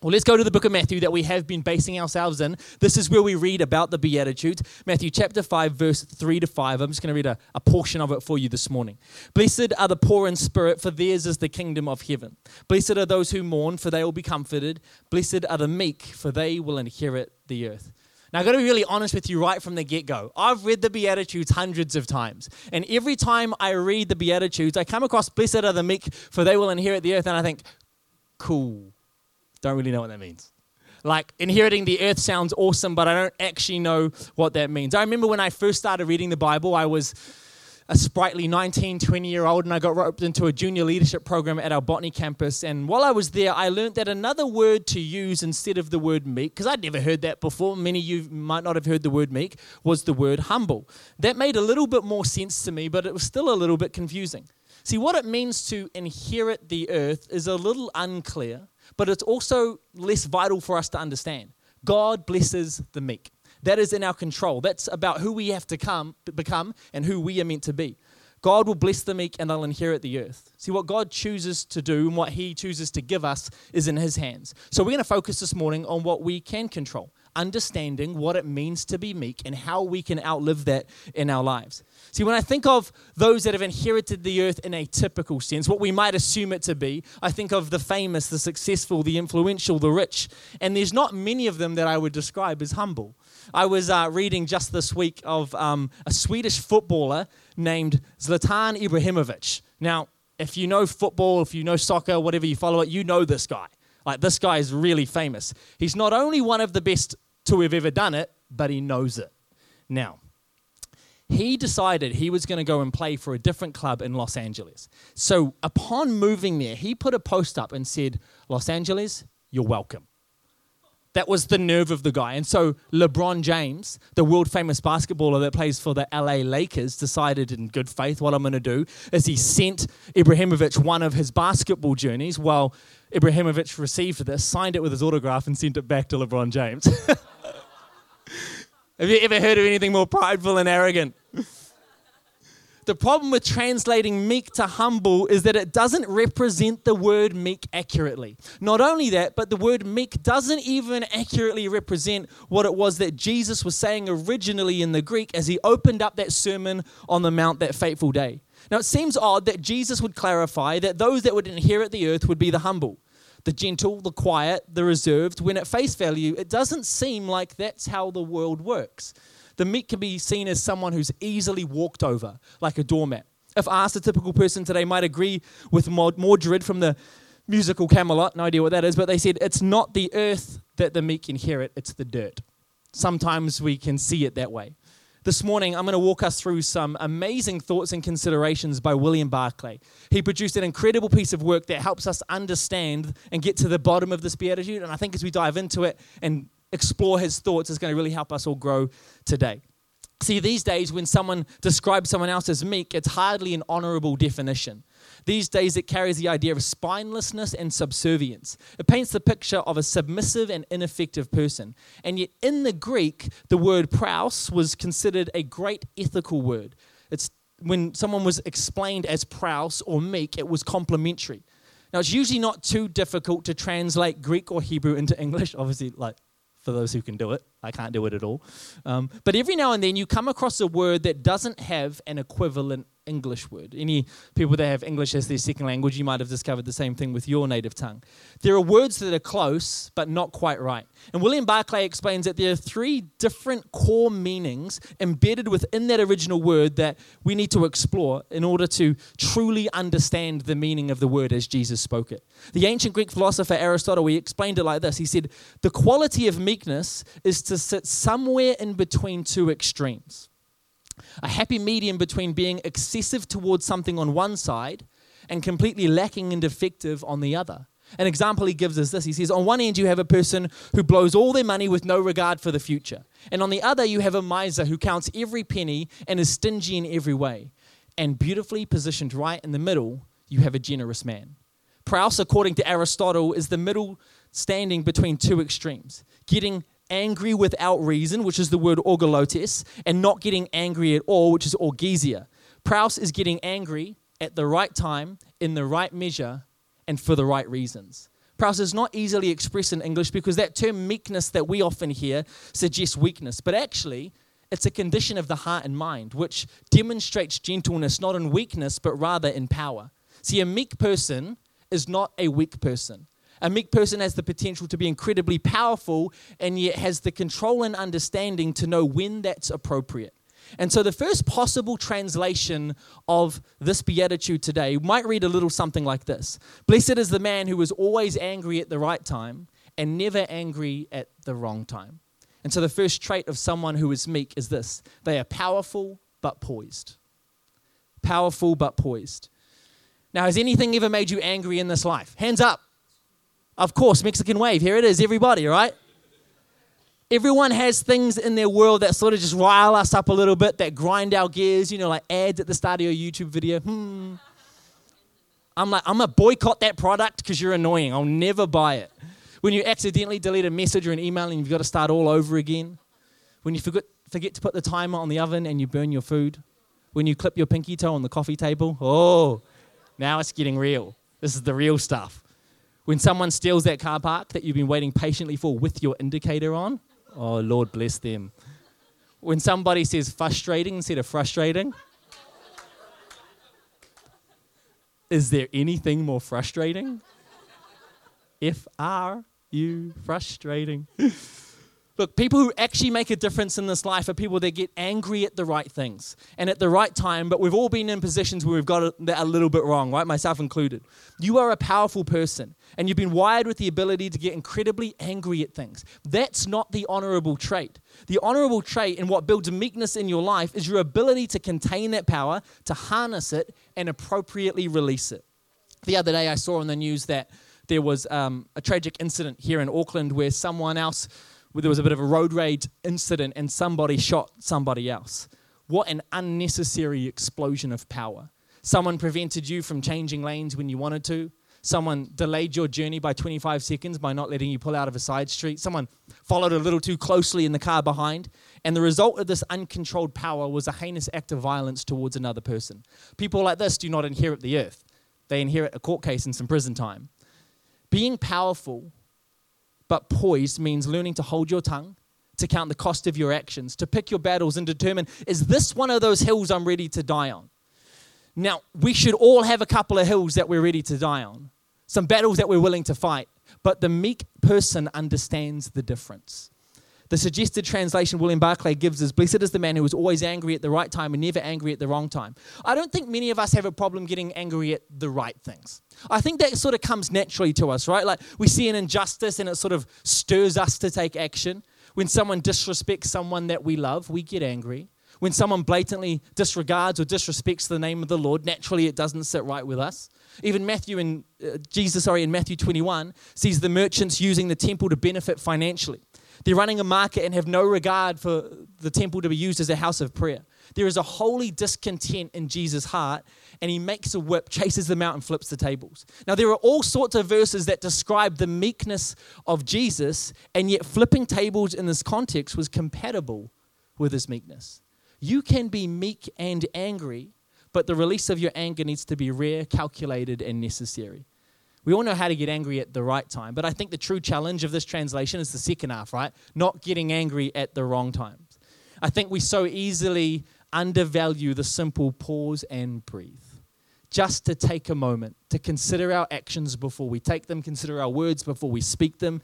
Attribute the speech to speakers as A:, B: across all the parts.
A: Well, let's go to the book of Matthew that we have been basing ourselves in. This is where we read about the Beatitudes. Matthew chapter 5, verse 3 to 5. I'm just going to read a, a, portion of it for you this morning. Blessed are the poor in spirit, for theirs is the kingdom of heaven. Blessed are those who mourn, for they will be comforted. Blessed are the meek, for they will inherit the earth. Now, I've got to be really honest with you right from the get go. I've read the Beatitudes hundreds of times. And every time I read the Beatitudes, I come across, Blessed are the meek, for they will inherit the earth. And I think, cool don't really know what that means. Like, inheriting the earth sounds awesome, but I don't actually know what that means. I remember when I first started reading the Bible, I was a sprightly 19, 20 year old, and I got roped into a junior leadership program at our Botany campus. And while I was there, I learned that another word to use instead of the word meek, because I'd never heard that before, many of you might not have heard the word meek, was the word humble. That made a little bit more sense to me, but it was still a little bit confusing. See, what it means to inherit the earth is a little unclear but it's also less vital for us to understand. God blesses the meek. That is in our control. That's about who we have to come, become and who we are meant to be. God will bless the meek and they'll inherit the earth. See, what God chooses to do and what He chooses to give us is in His hands. So, we're going to focus this morning on what we can control, understanding what it means to be meek and how we can outlive that in our lives. See, when I think of those that have inherited the earth in a typical sense, what we might assume it to be, I think of the famous, the successful, the influential, the rich. And there's not many of them that I would describe as humble. I was uh, reading just this week of um, a Swedish footballer named Zlatan Ibrahimovic. Now, if you know football, if you know soccer, whatever you follow it, you know this guy. Like, this guy is really famous. He's not only one of the best to have ever done it, but he knows it. Now, he decided he was going to go and play for a different club in Los Angeles. So upon moving there, he put a post up and said, Los Angeles, you're welcome. That was the nerve of the guy. And so LeBron James, the world famous basketballer that plays for the LA Lakers, decided in good faith what I'm going to do is he sent Ibrahimovic one of his basketball journeys while Ibrahimovic received this, signed it with his autograph, and sent it back to LeBron James. Have you ever heard of anything more prideful and arrogant? the problem with translating meek to humble is that it doesn't represent the word meek accurately. Not only that, but the word meek doesn't even accurately represent what it was that Jesus was saying originally in the Greek as he opened up that sermon on the Mount that fateful day. Now, it seems odd that Jesus would clarify that those that would inherit the earth would be the humble the gentle, the quiet, the reserved, when at face value, it doesn't seem like that's how the world works. The meek can be seen as someone who's easily walked over, like a doormat. If asked, a typical person today might agree with Mordred from the musical Camelot, no idea what that is, but they said it's not the earth that the meek inherit, it's the dirt. Sometimes we can see it that way. This morning, I'm going to walk us through some amazing thoughts and considerations by William Barclay. He produced an incredible piece of work that helps us understand and get to the bottom of this beatitude. And I think as we dive into it and explore his thoughts, it's going to really help us all grow today. See, these days, when someone describes someone else as meek, it's hardly an honorable definition. These days, it carries the idea of spinelessness and subservience. It paints the picture of a submissive and ineffective person. And yet, in the Greek, the word praus was considered a great ethical word. It's when someone was explained as praus or meek, it was complimentary. Now, it's usually not too difficult to translate Greek or Hebrew into English. Obviously, like for those who can do it. I can't do it at all. Um, but every now and then you come across a word that doesn't have an equivalent English word. Any people that have English as their second language, you might have discovered the same thing with your native tongue. There are words that are close, but not quite right. And William Barclay explains that there are three different core meanings embedded within that original word that we need to explore in order to truly understand the meaning of the word as Jesus spoke it. The ancient Greek philosopher Aristotle, he explained it like this He said, The quality of meekness is to sit somewhere in between two extremes a happy medium between being excessive towards something on one side and completely lacking and defective on the other. An example he gives is this He says, On one end, you have a person who blows all their money with no regard for the future. And on the other, you have a miser who counts every penny and is stingy in every way. And beautifully positioned right in the middle, you have a generous man. Praus, according to Aristotle, is the middle standing between two extremes, getting angry without reason, which is the word orgilotes, and not getting angry at all, which is orgesia. Praus is getting angry at the right time, in the right measure, and for the right reasons. Praus is not easily expressed in English because that term meekness that we often hear suggests weakness. But actually, it's a condition of the heart and mind, which demonstrates gentleness not in weakness, but rather in power. See, a meek person is not a weak person. A meek person has the potential to be incredibly powerful and yet has the control and understanding to know when that's appropriate. And so, the first possible translation of this beatitude today might read a little something like this Blessed is the man who is always angry at the right time and never angry at the wrong time. And so, the first trait of someone who is meek is this they are powerful but poised. Powerful but poised. Now, has anything ever made you angry in this life? Hands up. Of course, Mexican wave. Here it is, everybody, right? Everyone has things in their world that sort of just rile us up a little bit, that grind our gears, you know, like ads at the start of your YouTube video. Hmm. I'm like, I'm gonna boycott that product because you're annoying. I'll never buy it. When you accidentally delete a message or an email and you've got to start all over again. When you forget, forget to put the timer on the oven and you burn your food. When you clip your pinky toe on the coffee table. Oh, now it's getting real. This is the real stuff. When someone steals that car park that you've been waiting patiently for with your indicator on, oh, Lord bless them. When somebody says frustrating instead of frustrating, is there anything more frustrating? F R U frustrating. Look, people who actually make a difference in this life are people that get angry at the right things and at the right time, but we've all been in positions where we've got it a little bit wrong, right? Myself included. You are a powerful person and you've been wired with the ability to get incredibly angry at things. That's not the honorable trait. The honorable trait and what builds meekness in your life is your ability to contain that power, to harness it, and appropriately release it. The other day, I saw on the news that there was um, a tragic incident here in Auckland where someone else there was a bit of a road rage incident and somebody shot somebody else. What an unnecessary explosion of power. Someone prevented you from changing lanes when you wanted to. Someone delayed your journey by 25 seconds by not letting you pull out of a side street. Someone followed a little too closely in the car behind. And the result of this uncontrolled power was a heinous act of violence towards another person. People like this do not inherit the earth, they inherit a court case and some prison time. Being powerful but poised means learning to hold your tongue, to count the cost of your actions, to pick your battles and determine is this one of those hills I'm ready to die on? Now, we should all have a couple of hills that we're ready to die on, some battles that we're willing to fight, but the meek person understands the difference. The suggested translation William Barclay gives is Blessed is the man who is always angry at the right time and never angry at the wrong time. I don't think many of us have a problem getting angry at the right things. I think that sort of comes naturally to us, right? Like we see an injustice and it sort of stirs us to take action. When someone disrespects someone that we love, we get angry. When someone blatantly disregards or disrespects the name of the Lord, naturally it doesn't sit right with us. Even Matthew and uh, Jesus, sorry, in Matthew 21 sees the merchants using the temple to benefit financially. They're running a market and have no regard for the temple to be used as a house of prayer. There is a holy discontent in Jesus' heart, and he makes a whip, chases them out, and flips the tables. Now, there are all sorts of verses that describe the meekness of Jesus, and yet flipping tables in this context was compatible with his meekness. You can be meek and angry, but the release of your anger needs to be rare, calculated, and necessary. We all know how to get angry at the right time, but I think the true challenge of this translation is the second half, right? Not getting angry at the wrong times. I think we so easily undervalue the simple pause and breathe. Just to take a moment to consider our actions before we take them, consider our words before we speak them.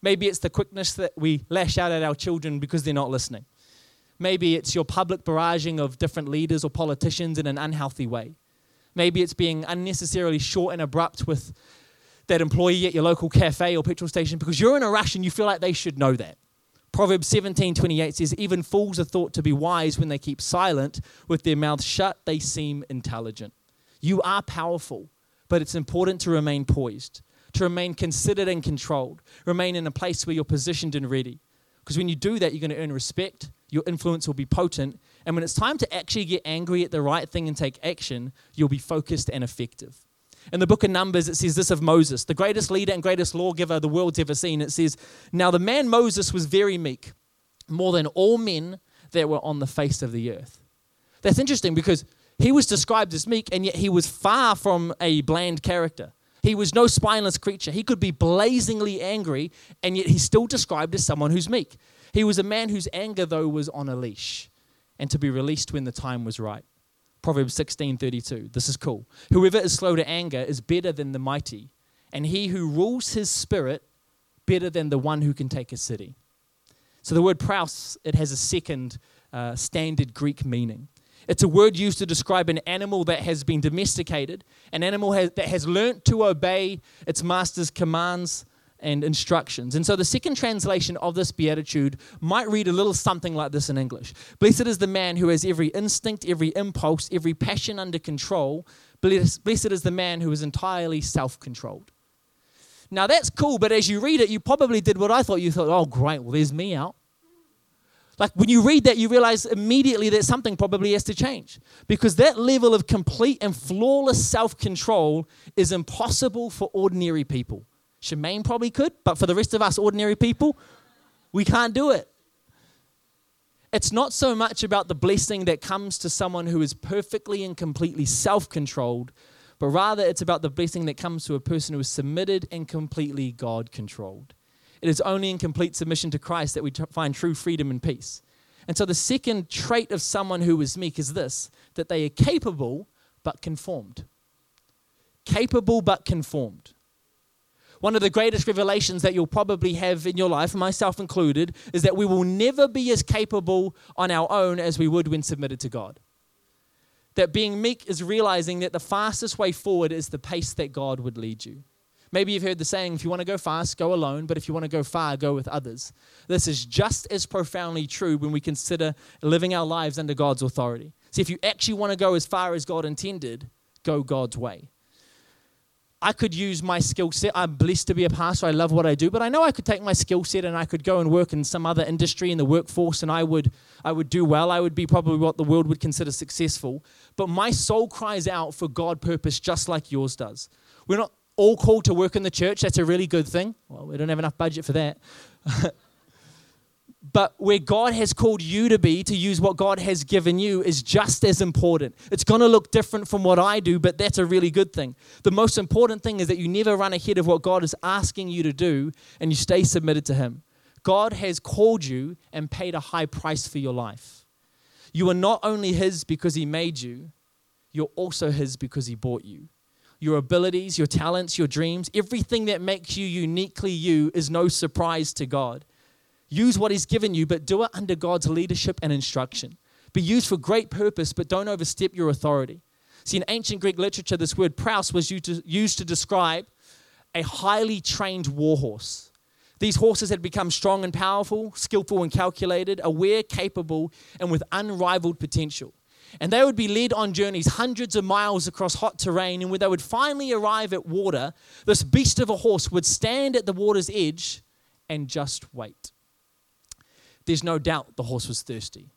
A: Maybe it's the quickness that we lash out at our children because they're not listening. Maybe it's your public barraging of different leaders or politicians in an unhealthy way. Maybe it's being unnecessarily short and abrupt with that employee at your local cafe or petrol station because you're in a rush and you feel like they should know that. Proverbs 17 28 says, Even fools are thought to be wise when they keep silent. With their mouths shut, they seem intelligent. You are powerful, but it's important to remain poised, to remain considered and controlled, remain in a place where you're positioned and ready. Because when you do that, you're going to earn respect, your influence will be potent, and when it's time to actually get angry at the right thing and take action, you'll be focused and effective. In the book of Numbers, it says this of Moses, the greatest leader and greatest lawgiver the world's ever seen. It says, Now the man Moses was very meek, more than all men that were on the face of the earth. That's interesting because he was described as meek, and yet he was far from a bland character. He was no spineless creature. He could be blazingly angry, and yet he's still described as someone who's meek. He was a man whose anger, though, was on a leash and to be released when the time was right. Proverbs 16:32. This is cool. Whoever is slow to anger is better than the mighty, and he who rules his spirit better than the one who can take a city. So the word praus, it has a second uh, standard Greek meaning. It's a word used to describe an animal that has been domesticated, an animal has, that has learnt to obey its master's commands and instructions. And so the second translation of this beatitude might read a little something like this in English Blessed is the man who has every instinct, every impulse, every passion under control. Blessed, is the man who is entirely self controlled. Now that's cool, but as you read it, you probably did what I thought. You thought, oh, great, well, there's me out. Like when you read that, you realize immediately that something probably has to change. Because that level of complete and flawless self control is impossible for ordinary people. Shemaine probably could, but for the rest of us ordinary people, we can't do it. It's not so much about the blessing that comes to someone who is perfectly and completely self controlled, but rather it's about the blessing that comes to a person who is submitted and completely God controlled. It is only in complete submission to Christ that we find true freedom and peace. And so the second trait of someone who is meek is this that they are capable but conformed. Capable but conformed. One of the greatest revelations that you'll probably have in your life, myself included, is that we will never be as capable on our own as we would when submitted to God. That being meek is realizing that the fastest way forward is the pace that God would lead you. Maybe you've heard the saying, if you want to go fast, go alone, but if you want to go far, go with others. This is just as profoundly true when we consider living our lives under God's authority. See, if you actually want to go as far as God intended, go God's way. I could use my skill set. I'm blessed to be a pastor. I love what I do, but I know I could take my skill set and I could go and work in some other industry in the workforce and I would I would do well. I would be probably what the world would consider successful. But my soul cries out for God purpose just like yours does. We're not all called to work in the church. That's a really good thing. Well, we don't have enough budget for that. but where God has called you to be, to use what God has given you, is just as important. It's going to look different from what I do, but that's a really good thing. The most important thing is that you never run ahead of what God is asking you to do and you stay submitted to Him. God has called you and paid a high price for your life. You are not only His because He made you, you're also His because He bought you your abilities, your talents, your dreams, everything that makes you uniquely you is no surprise to God. Use what He's given you, but do it under God's leadership and instruction. Be used for great purpose, but don't overstep your authority. See, in ancient Greek literature, this word praus was used to, describe a highly trained warhorse. These horses had become strong and powerful, skillful and calculated, aware, capable, and with unrivaled potential. And they would be led on journeys hundreds of miles across hot terrain. And when they would finally arrive at water, this beast of a horse would stand at the water's edge and just wait. There's no doubt the horse was thirsty.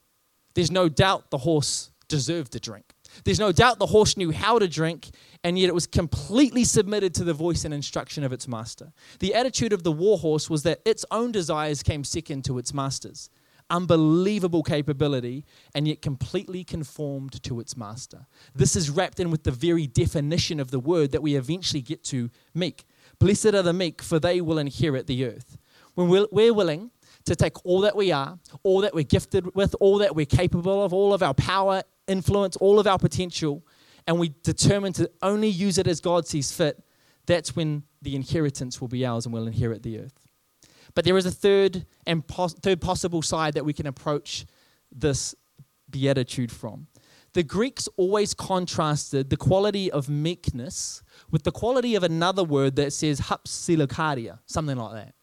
A: There's no doubt the horse deserved a drink. There's no doubt the horse knew how to drink, and yet it was completely submitted to the voice and instruction of its master. The attitude of the war horse was that its own desires came second to its master's unbelievable capability, and yet completely conformed to its master. This is wrapped in with the very definition of the word that we eventually get to meek. Blessed are the meek, for they will inherit the earth. When we're willing to take all that we are, all that we're gifted with, all that we're capable of, all of our power, influence, all of our potential, and we determine to only use it as God sees fit, that's when the inheritance will be ours and we'll inherit the earth. But there is a third and pos- third possible side that we can approach this beatitude from. The Greeks always contrasted the quality of meekness with the quality of another word that says hapsilokaria, something like that.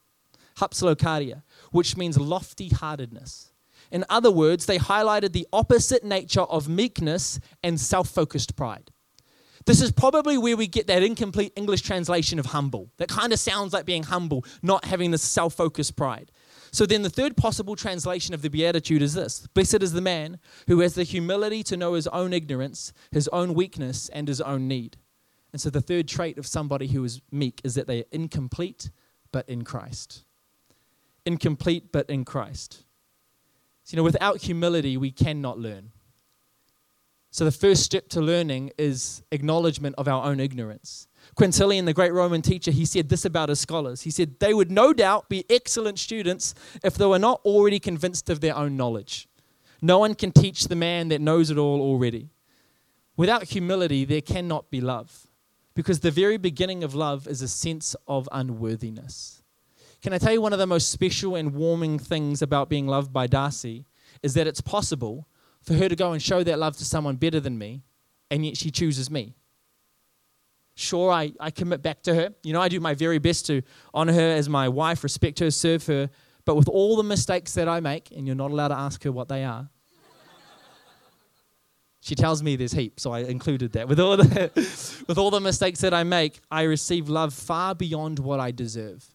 A: Hapsilokaria, which means lofty heartedness. In other words, they highlighted the opposite nature of meekness and self focused pride. This is probably where we get that incomplete English translation of humble. That kind of sounds like being humble, not having this self focused pride. So then the third possible translation of the Beatitude is this Blessed is the man who has the humility to know his own ignorance, his own weakness, and his own need. And so the third trait of somebody who is meek is that they are incomplete, but in Christ. Incomplete, but in Christ. So, you know, without humility, we cannot learn. So, the first step to learning is acknowledgement of our own ignorance. Quintilian, the great Roman teacher, he said this about his scholars. He said, They would no doubt be excellent students if they were not already convinced of their own knowledge. No one can teach the man that knows it all already. Without humility, there cannot be love, because the very beginning of love is a sense of unworthiness. Can I tell you one of the most special and warming things about being loved by Darcy is that it's possible for her to go and show that love to someone better than me, and yet she chooses me. Sure, I, I commit back to her. You know, I do my very best to honor her as my wife, respect her, serve her. But with all the mistakes that I make, and you're not allowed to ask her what they are, she tells me there's heaps, so I included that. With all, the, with all the mistakes that I make, I receive love far beyond what I deserve.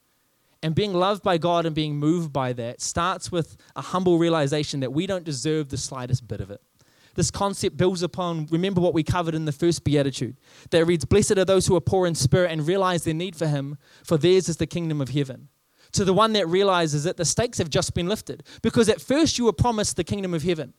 A: And being loved by God and being moved by that starts with a humble realization that we don't deserve the slightest bit of it. This concept builds upon, remember what we covered in the first beatitude that reads, Blessed are those who are poor in spirit and realize their need for Him, for theirs is the kingdom of heaven. To the one that realizes that the stakes have just been lifted. Because at first you were promised the kingdom of heaven.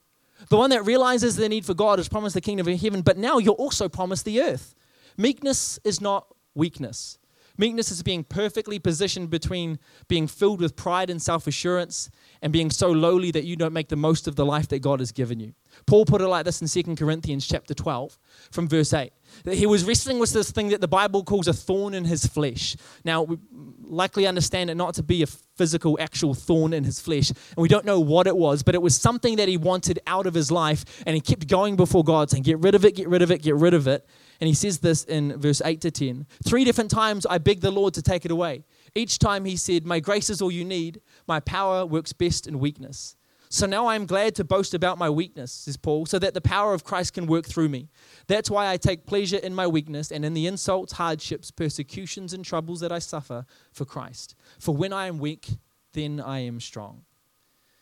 A: The one that realizes the need for God is promised the kingdom of heaven, but now you're also promised the earth. Meekness is not weakness. Meekness is being perfectly positioned between being filled with pride and self assurance and being so lowly that you don't make the most of the life that God has given you. Paul put it like this in 2 Corinthians chapter 12 from verse 8 that he was wrestling with this thing that the Bible calls a thorn in his flesh. Now, we likely understand it not to be a physical, actual thorn in his flesh, and we don't know what it was, but it was something that he wanted out of his life, and he kept going before God saying, Get rid of it, get rid of it, get rid of it. And he says this in verse 8 to 10. Three different times I begged the Lord to take it away. Each time he said, My grace is all you need. My power works best in weakness. So now I am glad to boast about my weakness, says Paul, so that the power of Christ can work through me. That's why I take pleasure in my weakness and in the insults, hardships, persecutions, and troubles that I suffer for Christ. For when I am weak, then I am strong.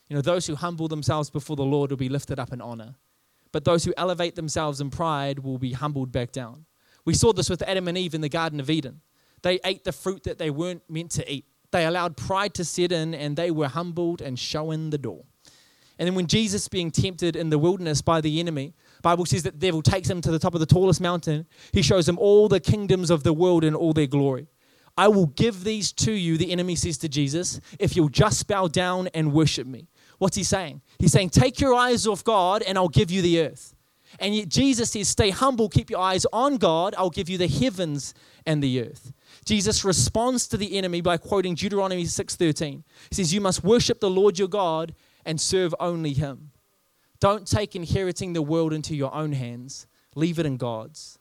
A: You know, those who humble themselves before the Lord will be lifted up in honor but those who elevate themselves in pride will be humbled back down. We saw this with Adam and Eve in the Garden of Eden. They ate the fruit that they weren't meant to eat. They allowed pride to set in and they were humbled and shown the door. And then when Jesus being tempted in the wilderness by the enemy, Bible says that the devil takes him to the top of the tallest mountain. He shows him all the kingdoms of the world in all their glory. I will give these to you, the enemy says to Jesus, if you'll just bow down and worship me. What's he saying? He's saying, Take your eyes off God and I'll give you the earth. And yet Jesus says, Stay humble, keep your eyes on God, I'll give you the heavens and the earth. Jesus responds to the enemy by quoting Deuteronomy 6:13. He says, You must worship the Lord your God and serve only him. Don't take inheriting the world into your own hands, leave it in God's.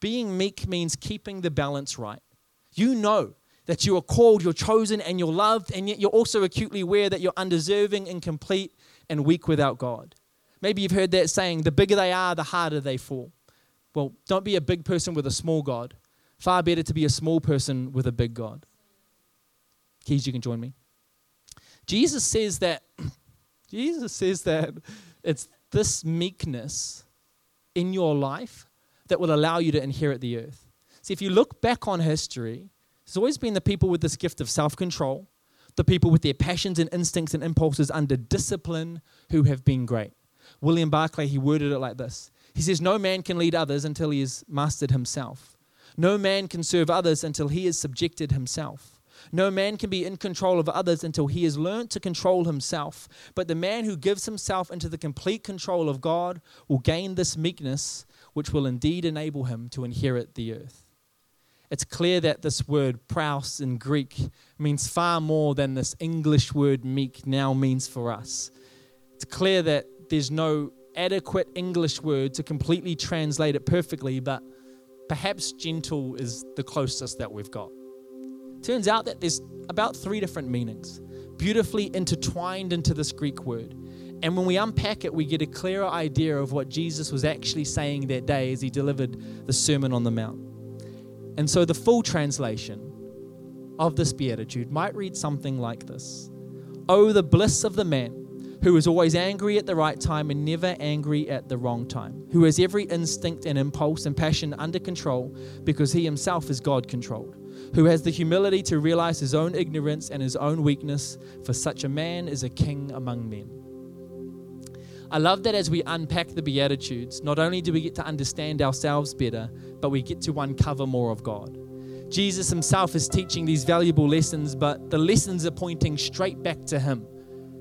A: Being meek means keeping the balance right. You know that you are called, you're chosen, and you're loved, and yet you're also acutely aware that you're undeserving, incomplete, and weak without God. Maybe you've heard that saying the bigger they are, the harder they fall. Well, don't be a big person with a small God. Far better to be a small person with a big God. Keys, you can join me. Jesus says that Jesus says that it's this meekness in your life that will allow you to inherit the earth. See, if you look back on history, there's always been the people with this gift of self control, the people with their passions and instincts and impulses under discipline who have been great. William Barclay, he worded it like this He says, No man can lead others until he has mastered himself. No man can serve others until he has subjected himself. No man can be in control of others until he has learned to control himself. But the man who gives himself into the complete control of God will gain this meekness, which will indeed enable him to inherit the earth it's clear that this word praus in Greek means far more than this English word meek now means for us. It's clear that there's no adequate English word to completely translate it perfectly, but perhaps gentle is the closest that we've got. Turns out that there's about three different meanings, beautifully intertwined into this Greek word. And when we unpack it, we get a clearer idea of what Jesus was actually saying that day as he delivered the Sermon on the Mount. And so the full translation of this beatitude might read something like this Oh, the bliss of the man who is always angry at the right time and never angry at the wrong time, who has every instinct and impulse and passion under control because he himself is God controlled, who has the humility to realize his own ignorance and his own weakness, for such a man is a king among men. I love that as we unpack the Beatitudes, not only do we get to understand ourselves better, but we get to uncover more of God. Jesus himself is teaching these valuable lessons, but the lessons are pointing straight back to him.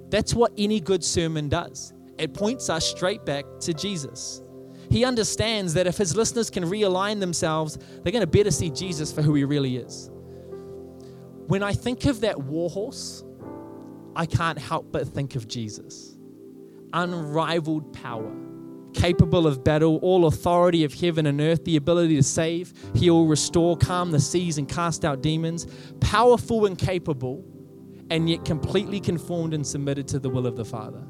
A: That's what any good sermon does. It points us straight back to Jesus. He understands that if his listeners can realign themselves, they're going to better see Jesus for who he really is. When I think of that warhorse, I can't help but think of Jesus. Unrivaled power, capable of battle, all authority of heaven and earth, the ability to save, heal, restore, calm the seas, and cast out demons, powerful and capable, and yet completely conformed and submitted to the will of the Father.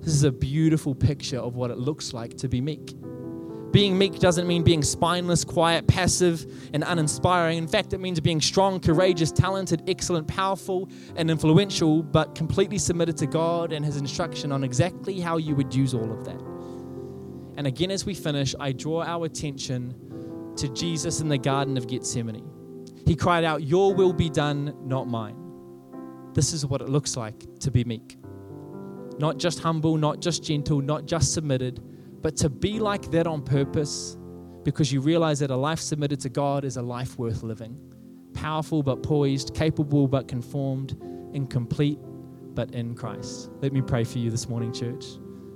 A: This is a beautiful picture of what it looks like to be meek. Being meek doesn't mean being spineless, quiet, passive, and uninspiring. In fact, it means being strong, courageous, talented, excellent, powerful, and influential, but completely submitted to God and His instruction on exactly how you would use all of that. And again, as we finish, I draw our attention to Jesus in the Garden of Gethsemane. He cried out, Your will be done, not mine. This is what it looks like to be meek. Not just humble, not just gentle, not just submitted but to be like that on purpose because you realize that a life submitted to God is a life worth living. Powerful but poised, capable but conformed, incomplete but in Christ. Let me pray for you this morning, church.